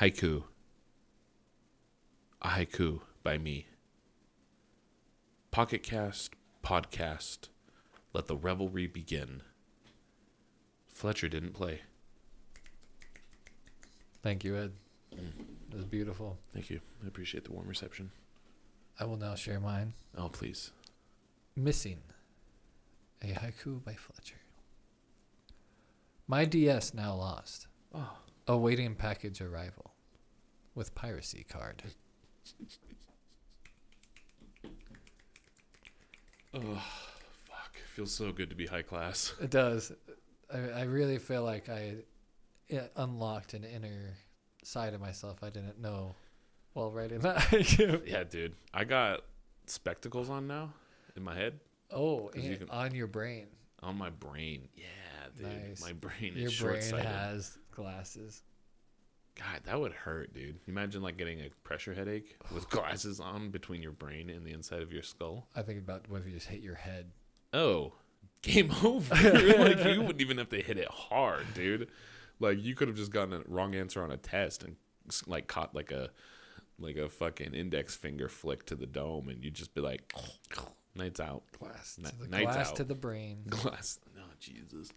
Haiku. A haiku by me. Pocket Cast podcast. Let the revelry begin. Fletcher didn't play. Thank you, Ed. It was beautiful. Thank you. I appreciate the warm reception. I will now share mine. Oh, please. Missing. A haiku by Fletcher. My DS now lost. Oh. Awaiting package arrival. With piracy card. Oh, fuck. Feels so good to be high class. It does. I, I really feel like I unlocked an inner side of myself I didn't know while writing that. Yeah, dude. I got spectacles on now in my head, Oh, you can- on your brain. on my brain. Yeah, dude. Nice. My brain Your is brain has glasses. God, that would hurt, dude. Imagine like getting a pressure headache with glasses on between your brain and the inside of your skull. I think about what if you just hit your head. Oh, game over. like you wouldn't even have to hit it hard, dude. Like you could have just gotten a wrong answer on a test and like caught like a like a fucking index finger flick to the dome, and you'd just be like, "Nights out." Glass Ni- to the nights glass out. to the brain. Glass. No, Jesus.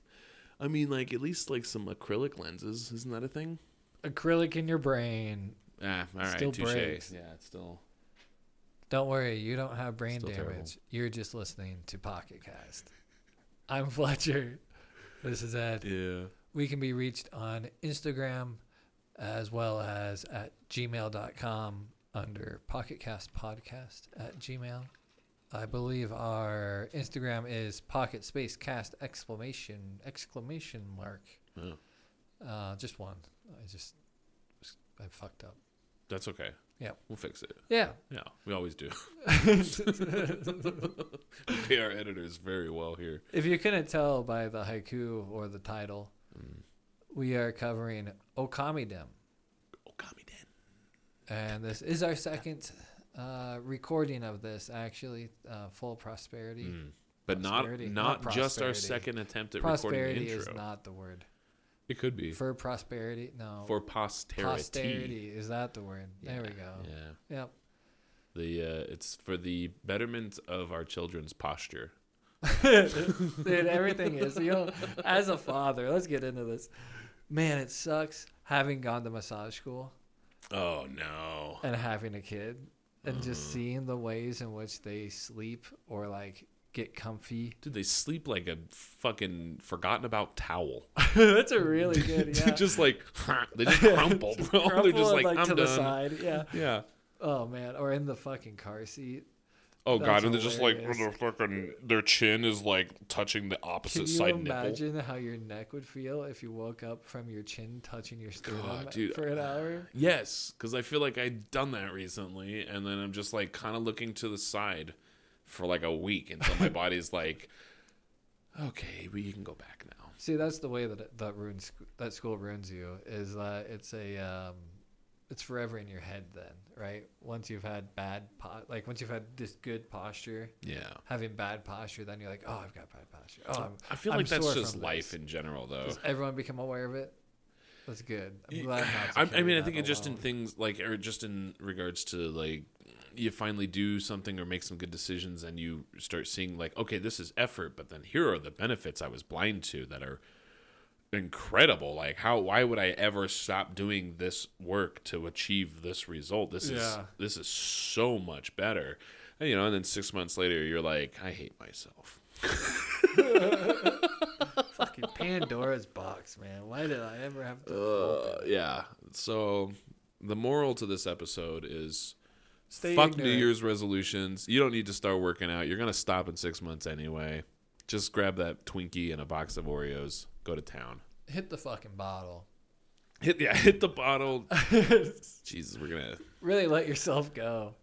I mean, like at least like some acrylic lenses. Isn't that a thing? Acrylic in your brain. Ah, all right, Still touche. breaks. Yeah, it's still. Don't worry, you don't have brain Still damage. terrible. You're just listening to Pocket Cast. I'm Fletcher. This is Ed. Yeah. We can be reached on Instagram as well as at gmail.com under Pocketcast Podcast at Gmail. I believe our Instagram is pocket space cast exclamation exclamation mark. Oh, Uh, just one. I just I fucked up. that's okay. Yeah. We'll fix it. Yeah. Yeah, we always do. we pay our editors very well here. If you couldn't tell by the haiku or the title, Mm. we are covering Okamidem. Okami Den. And this is our second uh, recording of this, actually. Uh, full prosperity. Mm. But Prosperity, not not not just our second attempt at recording prosperity is intro. not the word. it could be For prosperity? No. for posterity. posterity. Is that the word? there we go. Yeah. Yep. The uh, it's for the betterment of our children's posture. Dude, everything is. You know, as a father, let's get into this. Man, it sucks having gone to massage school Oh no. and having a kid and just seeing the ways in which they sleep or like get comfy. Dude, they sleep like a fucking forgotten about towel. That's a really good, yeah. just like they just crumple, bro. They're just it, like, I'm to done. the side. Yeah. Yeah. Oh man, or in the fucking car seat. Oh god, and they're just like hilarious. their fucking their chin is like touching the opposite side. Can you side nipple. imagine how your neck would feel if you woke up from your chin touching your sternum dude. for an hour? Yes, because I feel like I'd done that recently, and then I'm just like kind of looking to the side for like a week until my body's like, okay, we can go back now. See, that's the way that it, that ruins that school ruins you. Is that it's a um, it's forever in your head. Then, right? Once you've had bad po- like once you've had this good posture, Yeah. having bad posture, then you're like, oh, I've got bad posture. Oh, I'm, I feel I'm like that's just life this. in general, though. Does everyone become aware of it? That's good. I'm glad not. I, I mean, I think it just in things like, or just in regards to like, you finally do something or make some good decisions, and you start seeing like, okay, this is effort, but then here are the benefits I was blind to that are incredible. Like, how? Why would I ever stop doing this work to achieve this result? This is this is so much better. And, you know, and then six months later, you're like, I hate myself. fucking Pandora's box, man. Why did I ever have to? Uh, yeah. So the moral to this episode is Stay fuck ignorant. New Year's resolutions. You don't need to start working out. You're gonna stop in six months anyway. Just grab that Twinkie and a box of Oreos. Go to town. Hit the fucking bottle. Hit yeah, hit the bottle. Jesus, we're gonna. really let yourself go.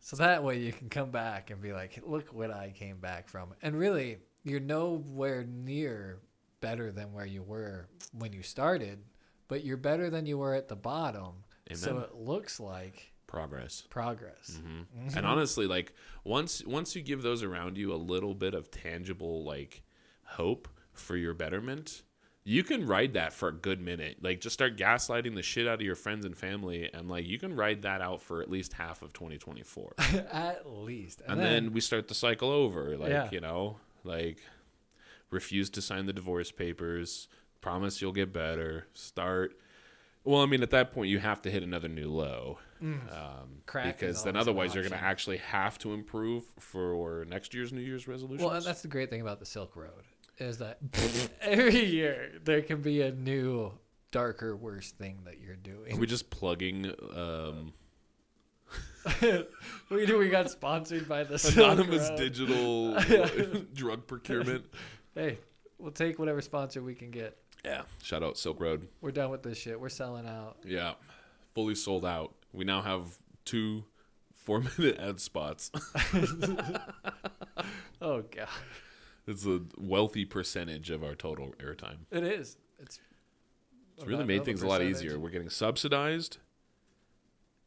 So that way you can come back and be like, look what I came back from. And really, you're nowhere near better than where you were when you started, but you're better than you were at the bottom. So it looks like Progress. progress. hmm And honestly, like once once you give those around you a little bit of tangible like hope for your betterment, you can ride that for a good minute. Like just start gaslighting the shit out of your friends and family, and like you can ride that out for at least half of 2024. At least. and then, we start the cycle over. Like Yeah. you know, like refuse to sign the divorce papers. Promise you'll get better. Start. Well, I mean, at that point, you have to hit another new low. Um, because then otherwise you're going to actually have to improve for next year's New Year's resolution. Well, and that's the great thing about the Silk Road is that every year there can be a new, darker, worse thing that you're Are doing. we just plugging um, we do. We got sponsored by the anonymous digital drug procurement? Hey, we'll take whatever sponsor we can get. Yeah. Shout out Silk Road. We're done with this shit. We're selling out. Yeah. Fully sold out. We now have two four minute ad spots. Oh god, it's a wealthy percentage of our total airtime. it is. It's It's really made things a lot percentage. easier. We're getting subsidized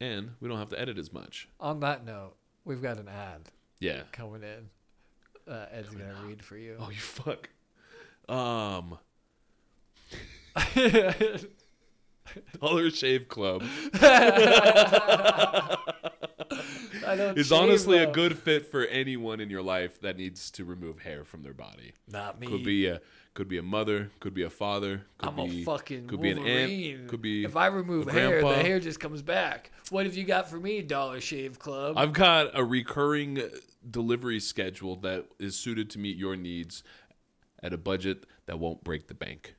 and we don't have to edit as much. On that note, we've got an ad Yeah. coming in. Uh, Ed's gonna read for you. Oh, you fuck. Um, Dollar Shave Club is shave, honestly a good fit for anyone in your life that needs to remove hair from their body. Not me. Could be a could be a mother, could be a father, could I'm be a fucking could be an Wolverine. aunt, could be if I remove a hair, the hair just comes back. What have you got for me, Dollar Shave Club? I've got a recurring delivery schedule that is suited to meet your needs at a budget that won't break the bank.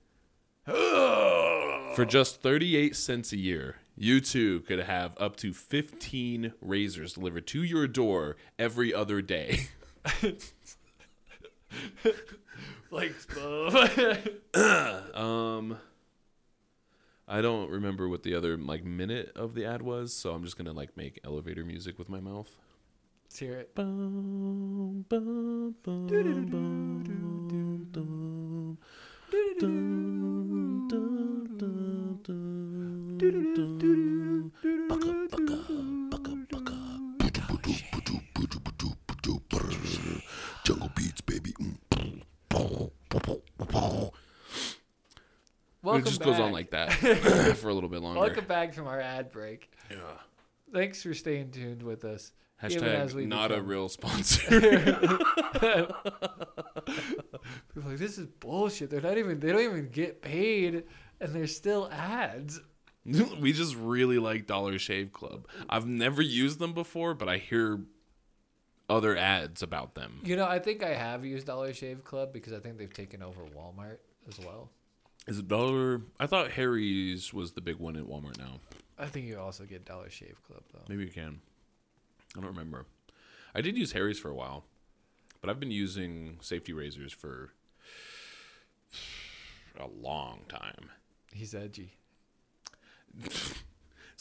For just 38 cents a year, you too could have up to 15 razors delivered to your door every other day. like. Um I don't remember what the other like minute of the ad was, so I'm just going to like make elevator music with my mouth. Let's hear it. Bum, bum, bum, Welcome it just back. goes on like that for a little bit longer. Welcome back from our ad break. Yeah. Thanks for staying tuned with us. even as we Hashtag not a real sponsor. People like, this is bullshit. They're not even. They don't even get paid, and there's still ads. we just really like Dollar Shave Club. I've never used them before, but I hear other ads about them. You know, I think I have used Dollar Shave Club because I think they've taken over Walmart as well. Is it Dollar? I thought Harry's was the big one at Walmart now. I think you also get Dollar Shave Club though. Maybe you can. I don't remember. I did use Harry's for a while, but I've been using safety razors for a long time. He's edgy.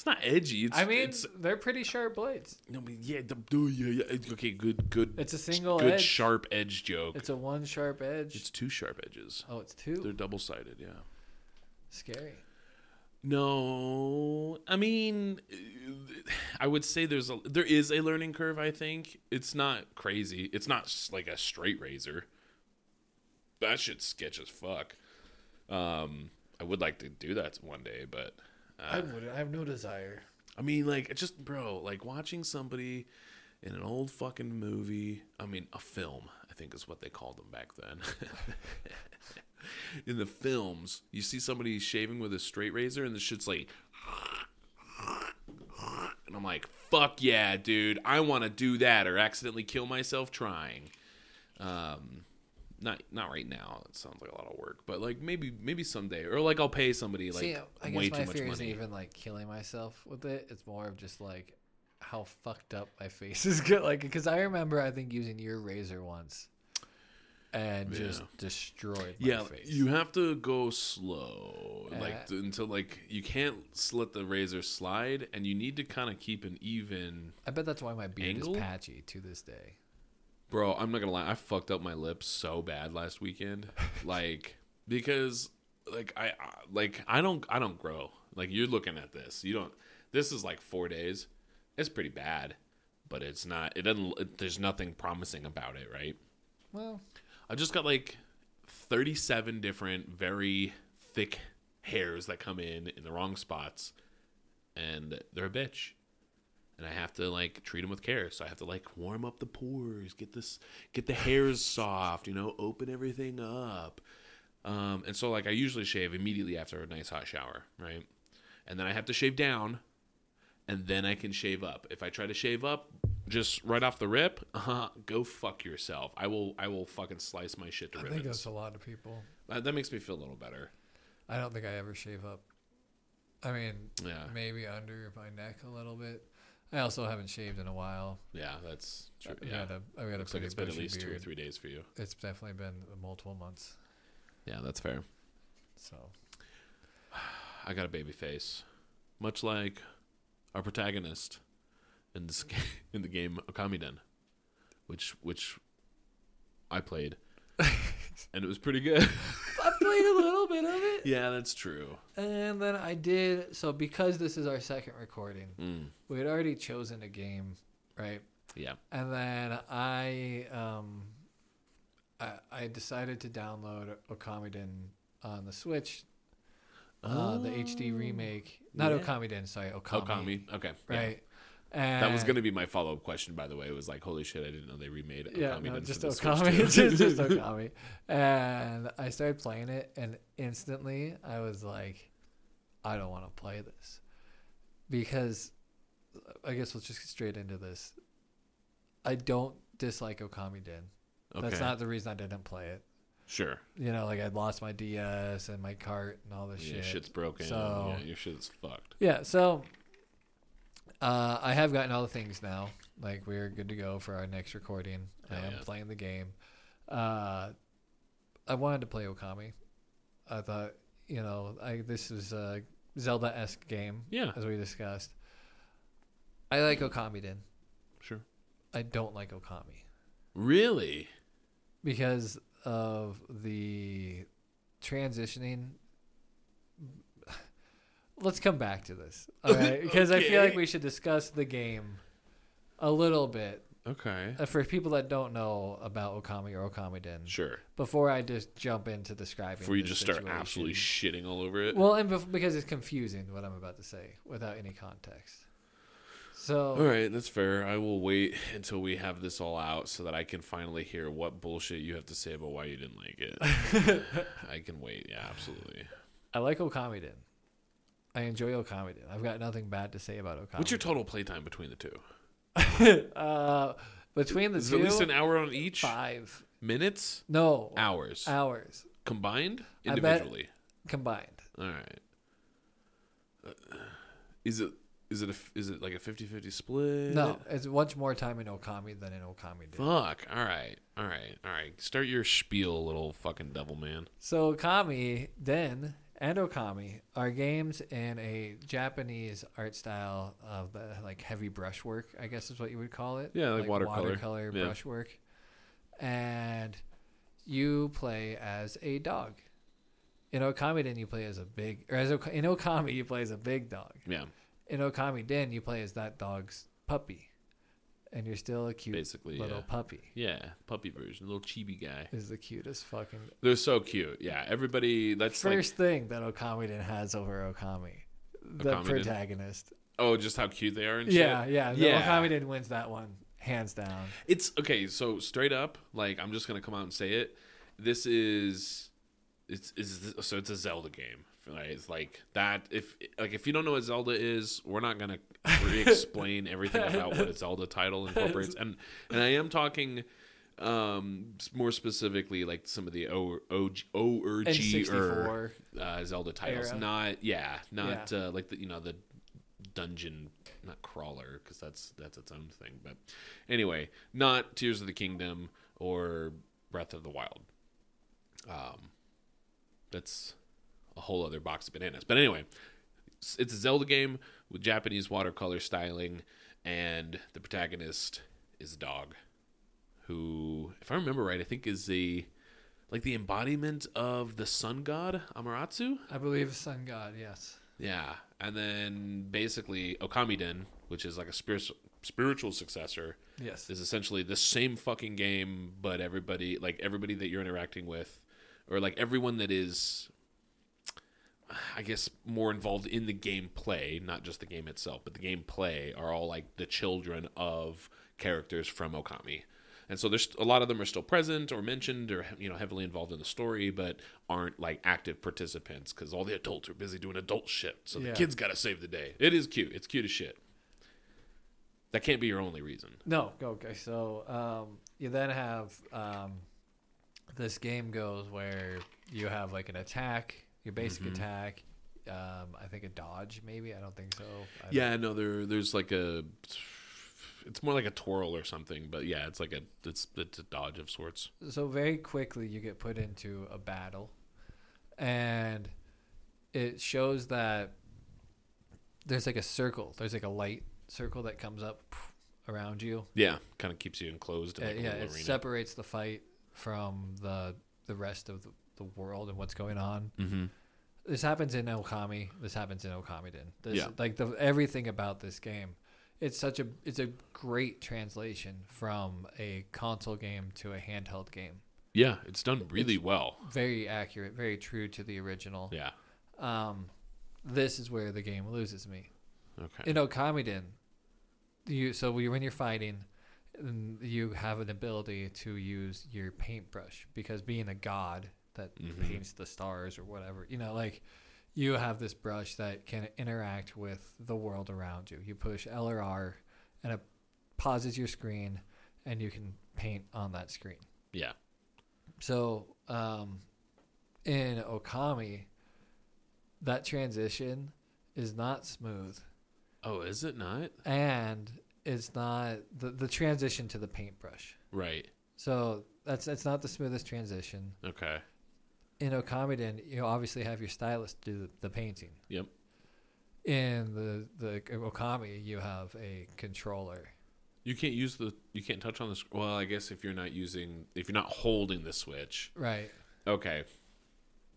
It's not edgy. It's, I mean, it's, they're pretty sharp blades. no, but yeah, the, yeah, yeah. Okay, good, good. It's a single good edge. sharp edge joke. It's a one sharp edge. It's two sharp edges. oh, it's 2 They're double sided. Yeah. Scary. No, I mean, I would say there's a there is a learning curve. I think it's not crazy. It's not like a straight razor. That shit's sketch as fuck. Um, I would like to do that one day, but I would. I have no desire. I mean, like, it's just bro, like watching somebody in an old fucking movie. I mean, a film. I think is what they called them back then. in the films, you see somebody shaving with a straight razor, and the shit's like, and I'm like, fuck yeah, dude, I want to do that, or accidentally kill myself trying. Um, not not right now. It sounds like a lot of work, but like maybe maybe someday, or like I'll pay somebody like See, I way guess too my much fear isn't money. even like killing myself with it. It's more of just like how fucked up my face is good. Like, because I remember I think using your razor once and just Yeah. destroyed my Yeah, face. you have to go slow, like Uh, th- until like you can't let the razor slide, and you need to kind of keep an even. I bet that's why my beard Angle? is patchy to this day. Bro, I'm not gonna lie, I fucked up my lips so bad last weekend, like because like I I- like I don't I don't grow. Like you're looking at this, you don't. This is like four days. It's pretty bad, but it's not. It doesn't. It, there's nothing promising about it, right? Well, I just got like 37 different very thick hairs that come in in the wrong spots, and they're a bitch. And I have to like treat them with care. So I have to like warm up the pores, get this, get the hairs soft, you know, open everything up. Um, and so like I usually shave immediately after a nice hot shower, right? And then I have to shave down, and then I can shave up. If I try to shave up just right off the rip, uh-huh, go fuck yourself. I will I will fucking slice my shit to I ribbons. think that's a lot of people. That, that makes me feel a little better. I don't think I ever shave up. I mean, Yeah, maybe under my neck a little bit. I also haven't shaved in a while. yeah, that's true. I've Yeah, got a, I've got a like it's been at least two or three days for you. It's definitely been multiple months. Yeah, that's fair. So I got a baby face, much like our protagonist in this in the game Okamiden, which which I played, and it was pretty good. A little bit of it, yeah, that's true. and then I did. So because this is our second recording, Mm, we had already chosen a game, right? yeah. And then I um I, I decided to download Okamiden on the Switch, uh, the HD Oh, remake. Not yeah. Okamiden, sorry, Okami. Okami. Okay. Right. And That was uh, going to be my follow up question, by the way. It was like, holy shit, I didn't know they remade Okami. yeah, no, just for the Switch, Okami, just, just Okami. And I started playing it, and instantly I was like, I don't want to play this because I guess let's just get straight into this. I don't dislike Okamiden. okay. That's not the reason I didn't play it. sure. You know, like I'd lost my DS and my cart and all this Yeah, shit. Your shit's broken. So- yeah, your shit's fucked. Yeah, so uh, I have gotten all the things now. Like we're good to go for our next recording. I am yeah. playing the game. Uh, I wanted to play Okami. I thought, you know, I this is a Zelda esque game, Yeah, as we discussed. I like Okamiden. sure. I don't like Okami Really? because of the transitioning. Let's come back to this, all right? Because I feel like we should discuss the game a little bit Okay. uh, for people that don't know about Okami or Okamiden. Sure. Before I just jump into describing, Before you just start absolutely shitting all over it. well, and bef- because it's confusing what I'm about to say without any context. So All right, that's fair. I will wait until we have this all out so that I can finally hear what bullshit you have to say about why you didn't like it. I can wait. Yeah, absolutely. I like Okamiden. I enjoy Okamiden. I've got nothing bad to say about Okamiden. What's your total playtime between the two? uh, between the Is two, at least an hour on each? five. Minutes? No, Hours? hours Combined? Individually? combined. All right. Uh, is it is it a is it like a 50-50 split? No, it's much more time in Okami than in Okami. did. Fuck. All right. All right. All right. Start your spiel, little fucking devil man. So Okami Den and Okami are games in a Japanese art style of the like heavy brushwork, I guess is what you would call it. Yeah, like watercolor. watercolor Yeah. brushwork. And you play as a dog. In Okami Den you play as a big or as in Okami you play as a big dog. Yeah, In Okami Den you play as that dog's puppy. And you're still a cute basically. little Yeah. puppy. Yeah, puppy version, little chibi guy. Is the cutest fucking They're so cute. Yeah, everybody. That's like first thing that Okamiden has over Okami. The Okamiden? protagonist. oh, just how cute they are and Yeah, shit. yeah. Yeah. Okamiden wins that one, hands down. It's okay. So straight up, like I'm just gonna come out and say it. This is it's is so it's a Zelda game. Right? It's like that. If like if you don't know what Zelda is, we're not gonna re-explain everything about what a Zelda title incorporates. And and I am talking um more specifically like some of the O O O or G or uh, Zelda titles. Era. Not yeah, not Yeah. Uh, like the you know the dungeon not crawler because that's that's its own thing. But anyway, not Tears of the Kingdom or Breath of the Wild. Um, that's a whole other box of bananas. But anyway, it's a Zelda game with Japanese watercolor styling, and the protagonist is a dog, who, if I remember right, I think is the like the embodiment of the sun god Amaterasu. I believe Sun God, yes. Yeah, and then basically Okamiden, which is like a spiritual spiritual successor, Yes. is essentially the same fucking game, but everybody like everybody that you're interacting with, or like everyone that is I guess more involved in the gameplay, not just the game itself, but the gameplay are all like the children of characters from Okami. And so there's a lot of them are still present or mentioned or you know heavily involved in the story, but aren't like active participants because all the adults are busy doing adult shit. So the Yeah. kids got to save the day. It is cute. It's cute as shit. That can't be your only reason. No, okay. So um, you then have um, this game goes where you have like an attack, your basic Mm-hmm. attack. Um, I think a dodge, maybe. I don't think so. Don't- Yeah, no, there there's like a it's more like a twirl or something, but yeah, it's like a it's it's a dodge of sorts. So very quickly you get put into a battle, and it shows that there's like a circle. There's like a light circle that comes up around you. Yeah, kind of keeps you enclosed in Uh, like a yeah, it arena. separates the fight from the the rest of the, the world and what's going on. mm-hmm. This happens in Okami. This happens in Okamiden. This, Yeah. like the everything about this game. It's such a it's a great translation from a console game to a handheld game. Yeah, it's done really well. Very accurate, very true to the original. Yeah. Um, this is where the game loses me. Okay. In Okamiden, you so when you're fighting, you have an ability to use your paintbrush because being a god that Mhm. paints the stars or whatever, you know, like you have this brush that can interact with the world around you. You push L or R, and it pauses your screen, and you can paint on that screen. yeah. So, um, in Okami, that transition is not smooth, Oh, is it not? and it's not the the transition to the paintbrush. Right. So that's that's not the smoothest transition. Okay. In Okamiden, you obviously have your stylus do the, the painting. Yep. In the the Okami, you have a controller. You can't use the you can't touch on the sc- well, I guess if you're not using if you're not holding the switch. Right. Okay.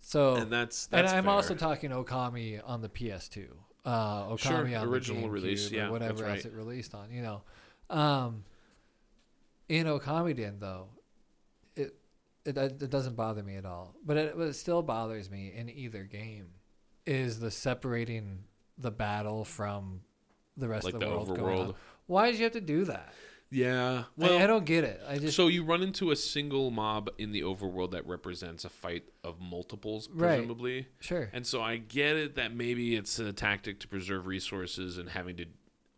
So and that's and I'm fair. also talking Okami on the PS2. Uh, Okami Sure, on original the release, GameCube yeah, whatever that's else it released on. You know, um, in Okamiden though, it, it it doesn't bother me at all. But it, what still bothers me in either game is the separating the battle from the rest like of the the world going on. overworld. Why did you have to do that? Yeah. Well, Well, I, I don't get it. I just so you run into a single mob in the overworld that represents a fight of multiples, Right. presumably. sure. And so I get it that maybe it's a tactic to preserve resources and having to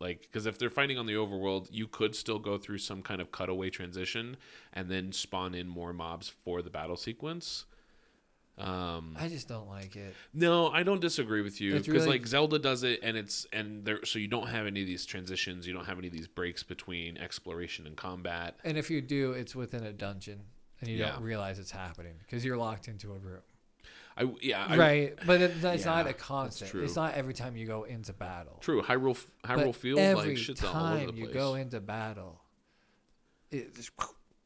like because if they're fighting on the overworld, you could still go through some kind of cutaway transition and then spawn in more mobs for the battle sequence. Um, I just don't like it. no, I don't disagree with you because really- like Zelda does it, and it's and there so you don't have any of these transitions, you don't have any of these breaks between exploration and combat. And if you do, it's within a dungeon, and you Yeah. don't realize it's happening because you're locked into a room. I yeah, I, right, but it, that's Yeah, not a constant. It's not every time you go into battle. True, Hyrule But Hyrule Field every like shit's all over time the place. you go into battle, it's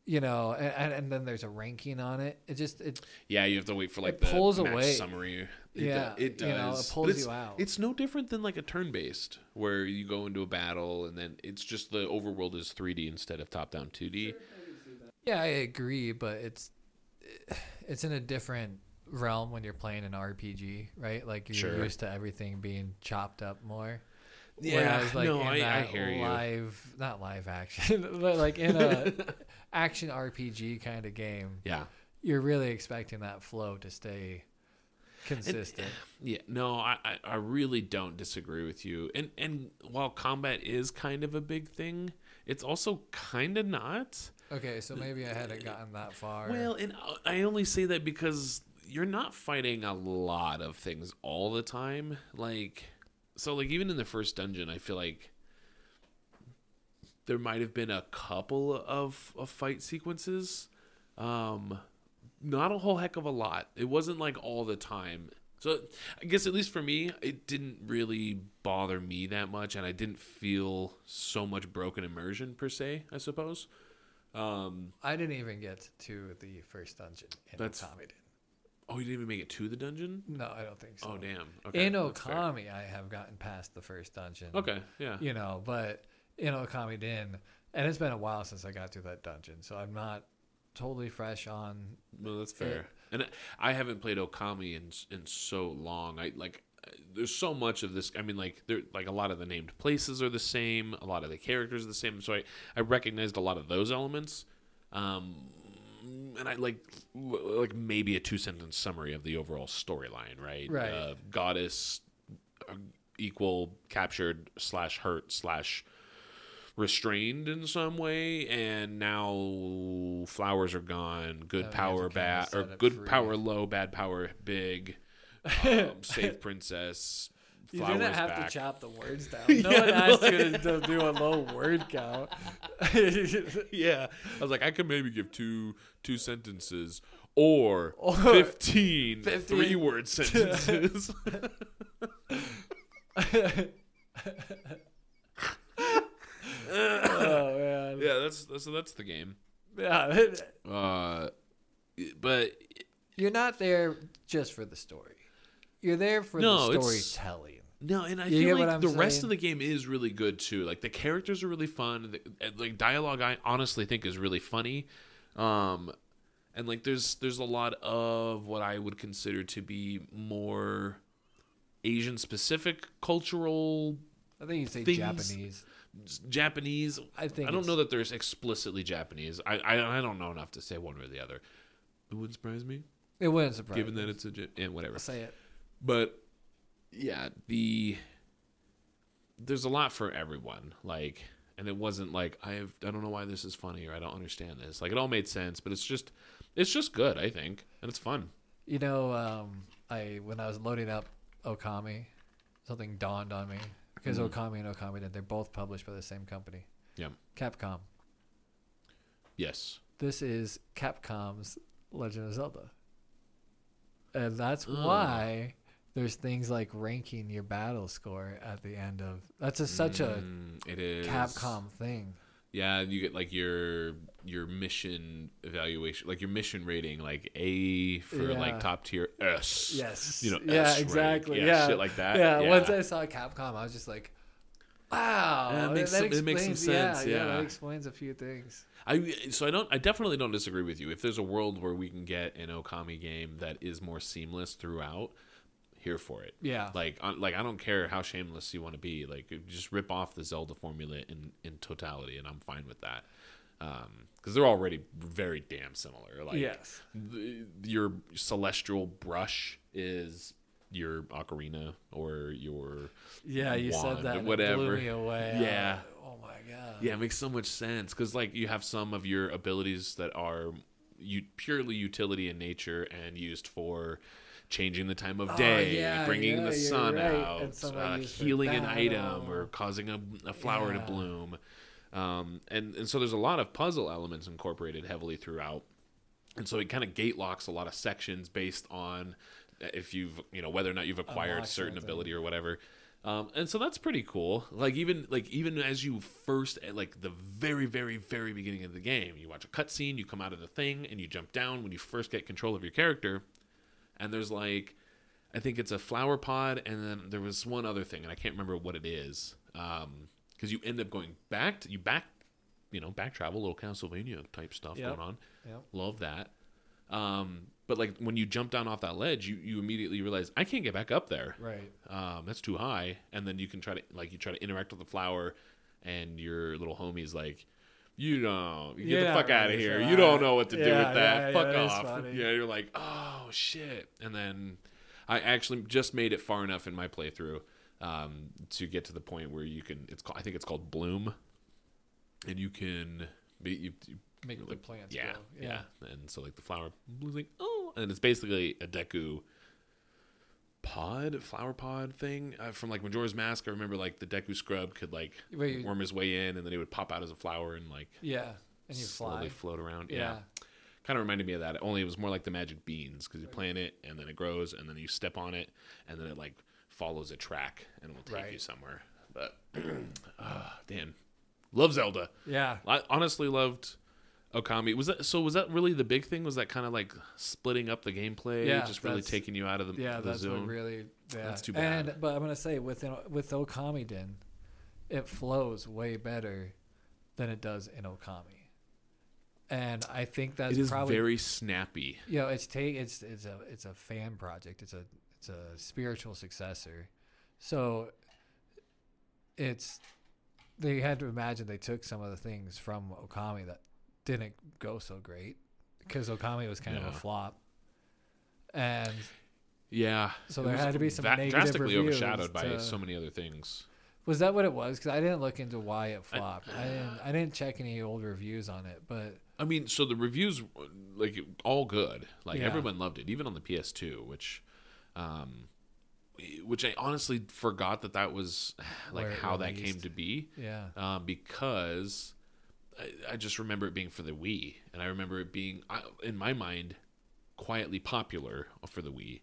you know, and, and then there's a ranking on it. It just it Yeah, you have to wait for like the pulls away. summary. It Yeah, do- it does. you know, it pulls you out. It's no different than like a turn-based where you go into a battle and then it's just the overworld is 3D instead of top-down 2D. yeah, I agree, but it's it's in a different realm when you're playing an RPG, right? Like you're Sure. used to everything being chopped up more. Yeah, Whereas, like no, in I- I that hear you. live, not live action, but like in a action RPG kind of game, Yeah. you're really expecting that flow to stay uh, consistent. Yeah, no, I, I, I really don't disagree with you. And and while combat is kind of a big thing, it's also kind of not. okay, so maybe I hadn't gotten that far. Well, and uh, I only say that because you're not fighting a lot of things all the time. Like, so like even in the first dungeon, I feel like there might have been a couple of, of fight sequences. Um, not a whole heck of a lot. It wasn't like all the time. So I guess at least for me, it didn't really bother me that much, and I didn't feel so much broken immersion per se. I suppose. Um, I didn't even get to the first dungeon in That's- Okami. Oh, you didn't even make it to the dungeon? No, I don't think so. Oh, damn. Okay. in. Okami, I have gotten past the first dungeon. Okay, yeah. You know, but in Okami Den, and it's been a while since I got to that dungeon, so I'm not totally fresh on. No, that's fair. And I haven't played Okami in in so long. I like there's so much of this. I mean, like there like a lot of the named places are the same. A lot of the characters are the same. So I I recognized a lot of those elements. Um, and I like like maybe a two sentence summary of the overall storyline. Right. Right. Uh, goddess uh, equal captured slash hurt slash restrained in some way and now flowers are gone good Oh, power have to kinda bad or good free. power low bad power big um, save princess You didn't have back to chop the words down. Yeah, No one no, asked you to, to do a low word count. yeah i was like i could maybe give two two sentences or, Or 15, 15. three word sentences oh man. yeah that's, that's so that's the game Yeah. uh but You're not there just for the story. You're there for No, the storytelling. No, and I You feel like the rest of the game is really good too. Like the characters are really fun. The, like dialogue, I honestly think is really funny. Um, and like there's there's a lot of what I would consider to be more Asian specific cultural I think you say Things- Japanese. Japanese. I think I don't know that there's explicitly Japanese. I, I I don't know enough to say one or the other. It wouldn't surprise me, It wouldn't surprise given me. that it's a yeah, whatever. I'll say it. But yeah the there's a lot for everyone like and it wasn't like i have i don't know why this is funny or i don't understand this like it all made sense but it's just it's just good i think and it's fun You know, um, I when I was loading up Okami, something dawned on me because Mhm. Okami and Okamiden they're both published by the same company. Yeah. Capcom. yes This is Capcom's Legend of Zelda. And that's Oh. why there's things like ranking your battle score at the end of that's a, such a Mm, it is Capcom thing. yeah you get like your your mission evaluation like your mission rating like a for Yeah. like top tier s Yes. you know yeah, S exactly. yeah, Yeah. shit like that yeah, yeah, Once I saw Capcom, I was just like, wow. Yeah, it makes that some- it makes some sense, Yeah, yeah. that explains a few things. I so I don't I definitely don't disagree with you. If there's a world where we can get an Okami game that is more seamless throughout, here for it. Yeah. Like uh, like I don't care how shameless you want to be. Like just rip off the Zelda formula in in totality, and I'm fine with that. Because they're already very damn similar. Like yes. th- your celestial brush is your ocarina or your Yeah, you said that. whatever. blew me away. Yeah. Oh my god. Yeah, it makes so much sense because like you have some of your abilities that are you purely utility in nature and used for changing the time of Oh, day, yeah, bringing yeah, the sun right. out, And some are uh, healing an item, or causing a, a flower Yeah. to bloom. Um, and and so there's a lot of puzzle elements incorporated heavily throughout, and so it kind of gate locks a lot of sections based on if you've you know whether or not you've acquired certain something. ability or whatever. Um, and so that's pretty cool. Like even like even as you first at like the very very very beginning of the game, you watch a cutscene, you come out of the thing, and you jump down when you first get control of your character, and there's like I think it's a flower pod, and then there was one other thing, and I can't remember what it is. Um, because you end up going back, to, you back, you know, back travel, little Castlevania type stuff Yep. going on. Yep. Love that. Um, but like when you jump down off that ledge, you you immediately realize I can't get back up there. Right. Um, that's too high, and then you can try to like you try to interact with the flower, and your little homie's like. You don't. Get You're the fuck out of here. You don't know what to do with that. yeah, yeah, fuck off. Yeah, you're like, oh shit. And then I actually just made it far enough in my playthrough um, to get to the point where you can. It's called. I think it's called Bloom, and you can. Be, you, you, Make the like, plants yeah, grow. yeah, And so like the flower bloom's like oh, and it's basically a Deku pod, flower pod thing uh, from like Majora's Mask. I remember like the Deku scrub could like you- worm his way in, and then he would pop out as a flower and like Yeah. And you slowly fly. float around. Yeah. yeah kind of reminded me of that. Only it was more like the magic beans because you plant it and then it grows and then you step on it and then it like follows a track and will take you somewhere. But ah, damn, love Zelda. Yeah. I honestly loved Okami. Was that so? Was that really the big thing? Was that kind of like splitting up the gameplay? Yeah, just really taking you out of the, Yeah, the that's zone. what really. Yeah. That's too bad. And but I'm gonna say with with Okami Den, it flows way better than it does in Okami. and I think that's it is probably very snappy. you know it's take it's it's a it's a fan project. It's a it's a spiritual successor. So it's they had to imagine they took some of the things from Okami that didn't go so great because Okami was kind of a flop. And Yeah. So there had to be some va- negative drastically overshadowed by to- so many other things. was that what it was? Because I didn't look into why it flopped. I, didn't. I didn't check any old reviews on it, but I mean, so the reviews, like, all good. Like Yeah. everyone loved it, even on the PS2, which, um, which I honestly forgot that that was like Where how that came to be, yeah, um, because I, I just remember it being for the Wii, and I remember it being in my mind quietly popular for the Wii,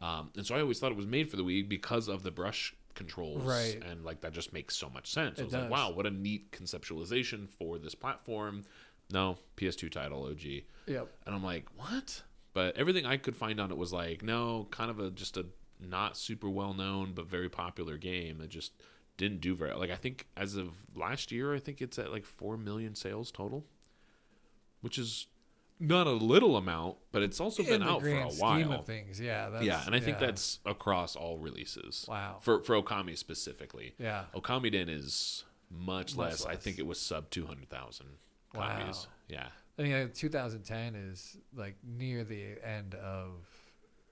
um, and so I always thought it was made for the Wii because of the brush controls, Right. And like that just makes so much sense. I It was like, does. wow, what a neat conceptualization for this platform. No, PS2 title, OG. yep. And I'm like, what? But everything I could find on it was like, no, kind of a just a not super well known but very popular game that just didn't do very like I think as of last year I think it's at like 4 million sales total, which is not a little amount, but it's also been In the out for a while. things, yeah, yeah, and I think yeah. that's across all releases. wow. For for Okami specifically. yeah, Okami Den is much, Much less. I think it was sub 200,000 Wow. Yeah. I mean, uh, 2010 is like near the end of,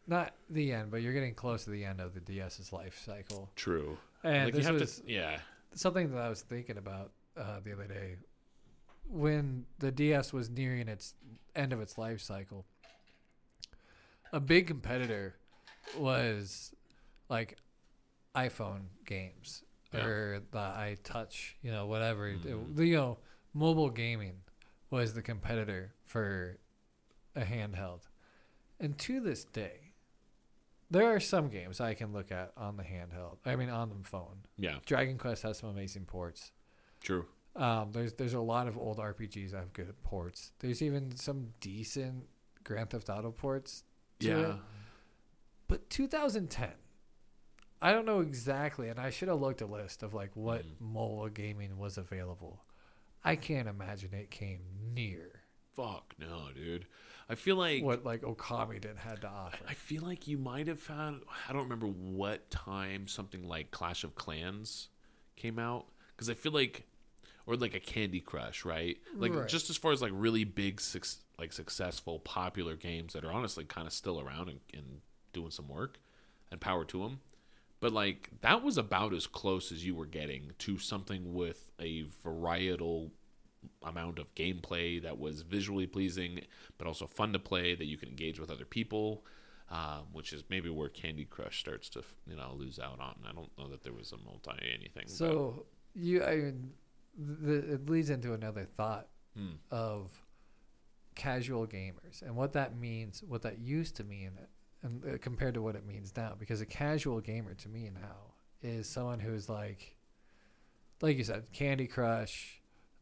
not the end, but you're getting close to the end of the DS's life cycle. True. And like this you have was to yeah. something that I was thinking about uh, the other day. When the DS was nearing its end of its life cycle, a big competitor was like iPhone games Yeah. or the iTouch, you know, whatever. Mhm. The, you know, mobile gaming was the competitor for a handheld. And to this day, there are some games I can look at on the handheld. I mean, on the phone. Yeah. Dragon Quest has some amazing ports. True. Um, there's there's a lot of old RPGs that have good ports. There's even some decent Grand Theft Auto ports. Yeah. it. But 2010, I don't know exactly, and I should have looked a list of like what Mhm. mobile gaming was available. I can't imagine it came near Fuck no, dude. I feel like what like Okamiden had to offer. I feel like you might have had I don't remember what time something like Clash of Clans came out cuz I feel like or like a Candy Crush, right? Like Right. just as far as like really big like successful popular games that are honestly kind of still around and, and doing some work and power to them. But like that was about as close as you were getting to something with a varietal amount of gameplay that was visually pleasing, but also fun to play that you can engage with other people. Um, which is maybe where Candy Crush starts to, you know, lose out on. I don't know that there was a multi anything. So you, I mean, th- it leads into another thought hmm, of casual gamers and what that means, what that used to mean, and uh, compared to what it means now. Because a casual gamer to me now is someone who's like, like you said, Candy Crush,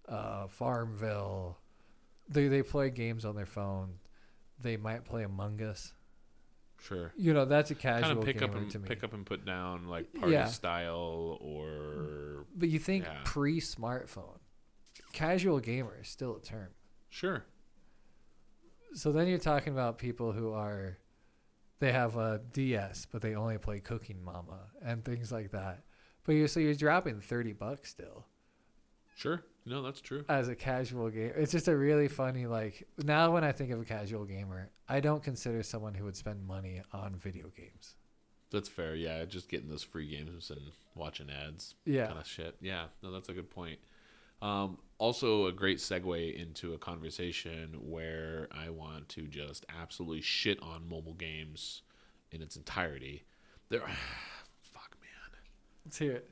uh, Farmville. They they play games on their phone. They might play Among Us. sure. You know, that's a casual Kind casual of pick up and to me. pick up and put down like party Yeah. style or But you think Yeah. pre-smartphone, casual gamer is still a term. sure. So then you're talking about people who are, they have a DS, but they only play Cooking Mama and things like that. But you're so you're dropping thirty bucks still Sure. No, that's true. as a casual game. It's just a really funny like now when I think of a casual gamer, I don't consider someone who would spend money on video games. That's fair. Yeah, just getting those free games and watching ads Yeah, kind of shit. Yeah, no, that's a good point. Um, also, a great segue into a conversation where I want to just absolutely shit on mobile games in its entirety. There, fuck, man. let's hear it.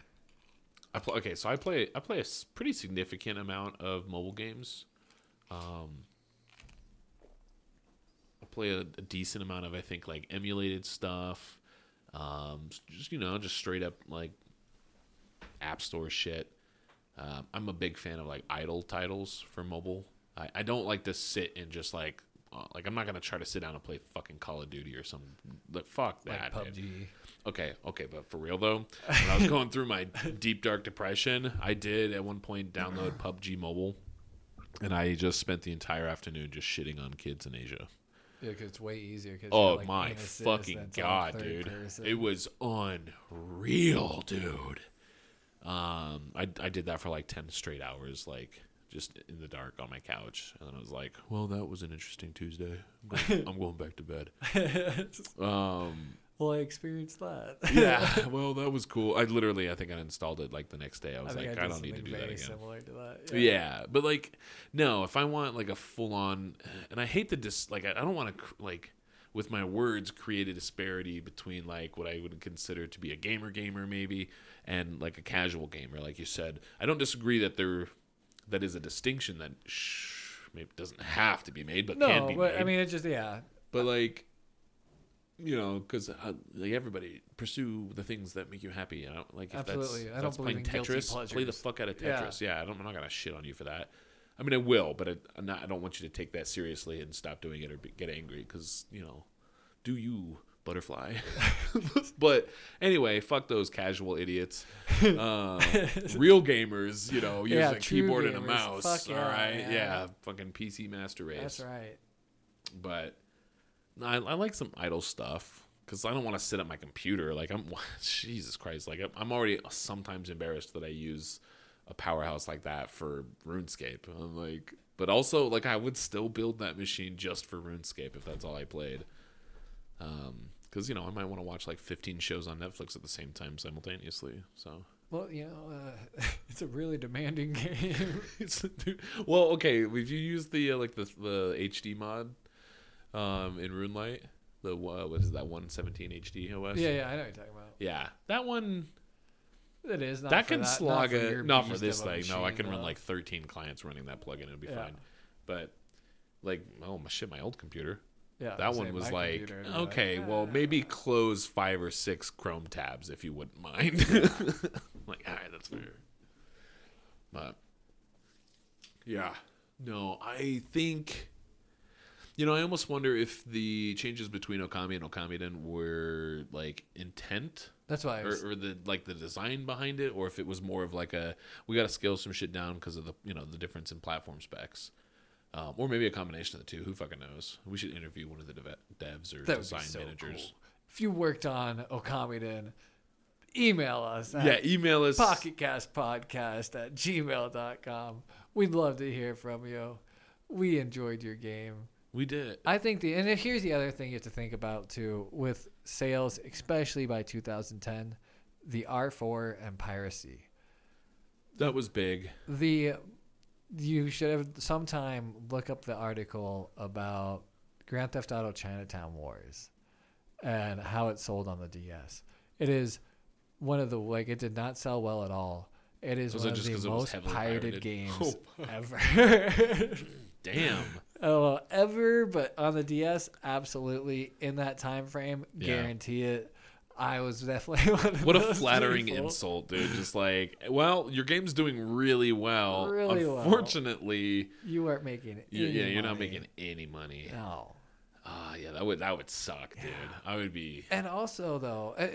I play, okay, so I play I play a pretty significant amount of mobile games. Um, I play a, a decent amount of I think like emulated stuff. Um, just you know, just straight up like app store shit. Um, I'm a big fan of like idle titles for mobile. I, I don't like to sit and just like uh, like I'm not gonna try to sit down and play fucking Call of Duty or some like fuck that. Like that. dude. Okay, okay, but for real though, when I was going through my deep dark depression, I did at one point download PUBG Mobile, and I just spent the entire afternoon just shitting on kids in Asia. Yeah, 'cause it's way easier. 'cause Oh like, my in a sis, fucking god, dude! person. It was unreal, dude. Um, I I did that for like ten straight hours, like just in the dark on my couch, and then I was like, "Well, that was an interesting Tuesday. I'm going, I'm going back to bed." Um, well, I experienced that. yeah, well, that was cool. I literally, I think I installed it like the next day. I I was think like, I, I, don't need to do that again. Similar to that. Yeah. but like, no. If I want like a full on, and I hate to dis like I, I don't want to cr- like with my words create a disparity between like what I would consider to be a gamer gamer maybe and like a casual gamer. Like you said, I don't disagree that there that is a distinction that sh- maybe doesn't have to be made, but can be but made. I mean, it just yeah. but like. You know, because uh, like everybody pursue the things that make you happy. You know, like if Absolutely. that's, I don't that's believe playing in Tetris, play the fuck out of Tetris. Yeah, I don't, I'm not gonna shit on you for that. I mean, I will, but I, I'm not, I don't want you to take that seriously and stop doing it or be, get angry because you know, do you butterfly? but anyway, fuck those casual idiots. Um, real gamers, you know, use Yeah, a keyboard and a mouse. Fuck all yeah, right, yeah, fucking PC master race. That's right. But I, I like some idle stuff because I don't want to sit at my computer. Like I'm, Jesus Christ, like I'm- already sometimes embarrassed that I use a powerhouse like that for RuneScape. I'm like, but also like I would still build that machine just for RuneScape if that's all I played. Um, because you know I might want to watch like 15 shows on Netflix at the same time simultaneously. So Well, you know, uh, it's a really demanding game. it's well, okay. If you use the uh, like the the HD mod, um, in RuneLite, the uh, what is that 117 HD OS? yeah, yeah, I know what you're talking about. yeah. That one It is not that can that, slog not a not for this thing. No, I machine, can run like 13 clients running that plugin. It'll be Yeah. fine. But like, oh my shit, my old computer. yeah, That one was like, computer would like, okay, well, maybe close five or six Chrome tabs if you wouldn't mind. like, all right, that's fair. But yeah, no, I think you know, I almost wonder if the changes between Okami and Okamiden were like intent That's why was, or, or the like the design behind it, or if it was more of like a we got to scale some shit down because of the you know the difference in platform specs, um, or maybe a combination of the two. Who fucking knows? We should interview one of the dev- devs or that design so managers. cool. If you worked on Okamiden, email us. At Yeah, email us. pocketcastpodcast at gmail.com. We'd love to hear from you. We enjoyed your game. We did. I think the and here's the other thing you have to think about too with sales, especially by 2010, the R4 and piracy. That was big. The you should have sometime look up the article about Grand Theft Auto Chinatown Wars and how it sold on the DS. It is one of the like it did not sell well at all. It is Was one it of the 'cause it was most pirated pirated? games Oh. ever. Damn. Oh, ever, but on the DS, absolutely in that time frame, Yeah. guarantee it. I was definitely one of What a flattering people. insult, dude. Just like, well, your game's doing really well. Really well. Unfortunately, You weren't making it. you, yeah, you're not making any money. No. Ah, yeah, that would that would suck, dude. I would be. And also, though, uh,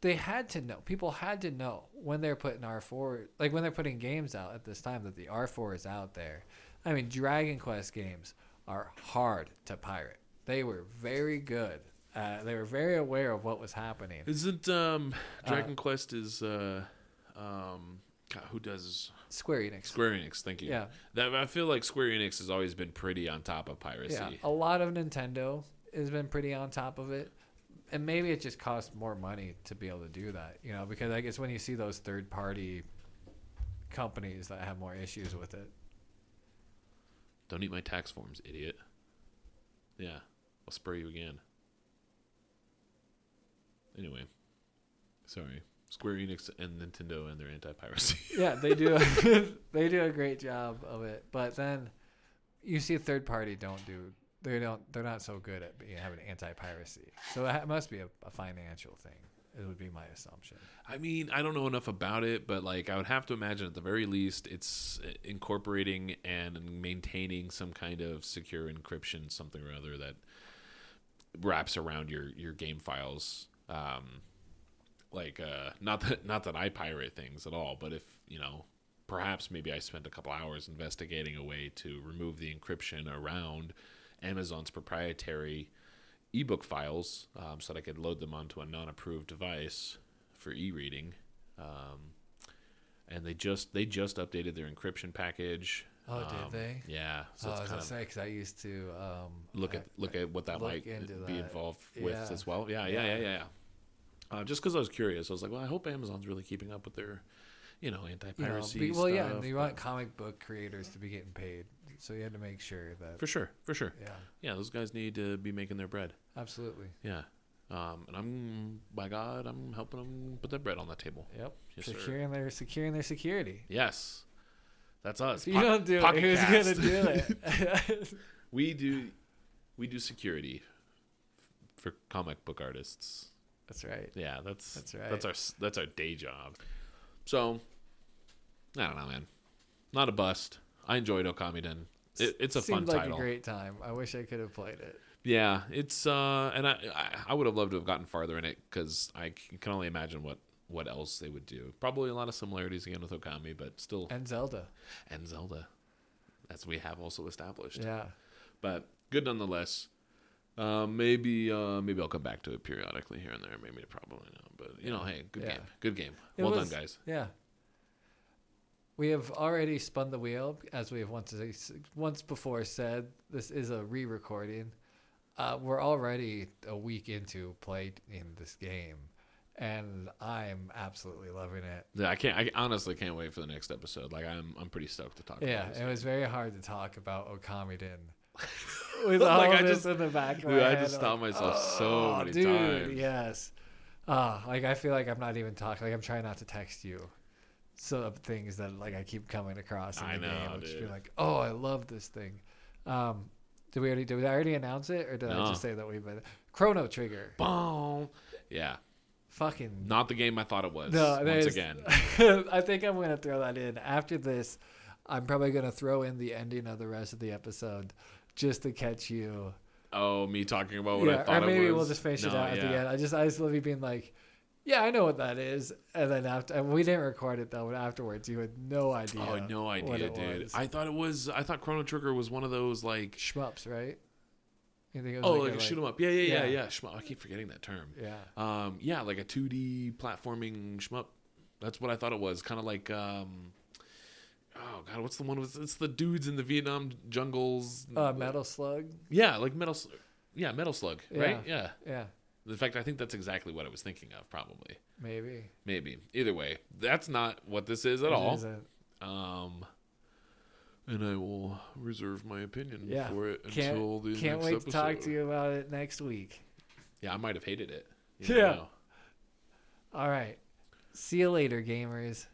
they had to know. People had to know when they're putting R4, like when they're putting games out at this time, that the R4 is out there. I mean, Dragon Quest games are hard to pirate. They were very good. Uh, they were very aware of what was happening. Isn't um Dragon Quest is uh um God, who does Square Enix. Square Enix? Thank you. Yeah. That I feel like Square Enix has always been pretty on top of piracy. Yeah, a lot of Nintendo has been pretty on top of it, and maybe it just costs more money to be able to do that. You know, because I guess when you see those third-party companies that have more issues with it, Don't eat my tax forms, idiot. Yeah, I'll spray you again. Anyway, sorry. Square Enix and Nintendo and their anti-piracy. yeah, they do they do a great job of it. But then you see third party don't do they don't they're not so good at being, having anti-piracy. So that must be a, a financial thing. It would be my assumption. I mean, I don't know enough about it, but like I would have to imagine at the very least it's incorporating and maintaining some kind of secure encryption, something or other that wraps around your your game files. Um, like uh, not that not that I pirate things at all, but if you know perhaps maybe I spent a couple hours investigating a way to remove the encryption around Amazon's proprietary ebook files um, so that I could load them onto a non-approved device for e-reading. Um, and they just they just updated their encryption package. Oh, Um, did they? Yeah. So oh, I was gonna say because I used to um, look I- at look at what that might be that. involved with Yeah. as well. Yeah, yeah, yeah, Yeah. yeah. yeah. Uh, just because I was curious, I was like, well, I hope Amazon's really keeping up with their, you know, you know, anti-piracy be- well, yeah, stuff, and you want comic book creators to be getting paid, so you had to make sure that. for sure, for sure. yeah, Yeah, those guys need to be making their bread. absolutely. Yeah. Um, and I'm, by God, I'm helping them put their bread on the table. Yep. Yes, sir. securing their securing their security. Yes, that's us. If you Po- don't do it, who's gonna do it? We do, we do security for comic book artists. That's right. Yeah, that's That's right. That's our that's our day job. So, I don't know, man. Not a bust. I enjoyed Okamiden. It, it's a Seemed fun like title. a great time. I wish I could have played it. Yeah, it's uh, and I I, would have loved to have gotten farther in it because I can only imagine what what else they would do. Probably a lot of similarities again with Okami, but still, And Zelda. and Zelda, as we have also established. Yeah. But good nonetheless. Uh, maybe uh, maybe I'll come back to it periodically here and there. Maybe probably not, but you know, hey, good Yeah. game, good game. It well was- done, guys. Yeah. We have already spun the wheel, as we have once once before said. This is a re-recording. Uh, we're already a week into play in this game, and I'm absolutely loving it. Yeah, I can't. I honestly can't wait for the next episode. Like I'm, I'm pretty stoked to talk. Yeah, about this. Yeah, it was very hard to talk about Okamiden with Like, all I of this just- in the back of Dude, I just head. to stop like, myself so "Oh, many dude, times. Yes. Ah, like I feel like I'm not even talking. Like I'm trying not to text you. Some of things that like I keep coming across in I the know, game. I'll just be dude. like, oh, I love this thing. Um, did we already? Did we already announce it, or did I just say that we've been Chrono Trigger? Boom. Yeah, Fucking not the game I thought it was. No, once there's- again. I think I'm gonna throw that in after this. I'm probably gonna throw in the ending of the rest of the episode just to catch you. Oh, me talking about what I yeah, thought or maybe it was. we'll just finish it No, out at the end. I just I just love you being like, yeah, I know what that is, and then after and we didn't record it though, but afterwards you had no idea. Oh, no what idea, it dude. was. I thought it was. I thought Chrono Trigger was one of those like. Shmups, right? You think it was Oh, like, like, a, shoot 'em up. Yeah, yeah, yeah, Yeah. yeah. Shmup. I keep forgetting that term. Yeah, Um, yeah, like a 2D platforming shmup. That's what I thought it was. Kind of like, um, oh god, what's the one with? It's the dudes in the Vietnam jungles. uh, Metal Slug. Yeah, like Metal. Slug. Yeah, Metal Slug. Right. Yeah. Yeah, In fact, I think that's exactly what I was thinking of. Probably. maybe Maybe. Either way, that's not what this is at It all. isn't. Um. And I will reserve my opinion Yeah. for it Can't- until the episode. Can't next wait episode. to talk to you about it next week. Yeah, I might have hated it. You Yeah. know. All right. See you later, gamers.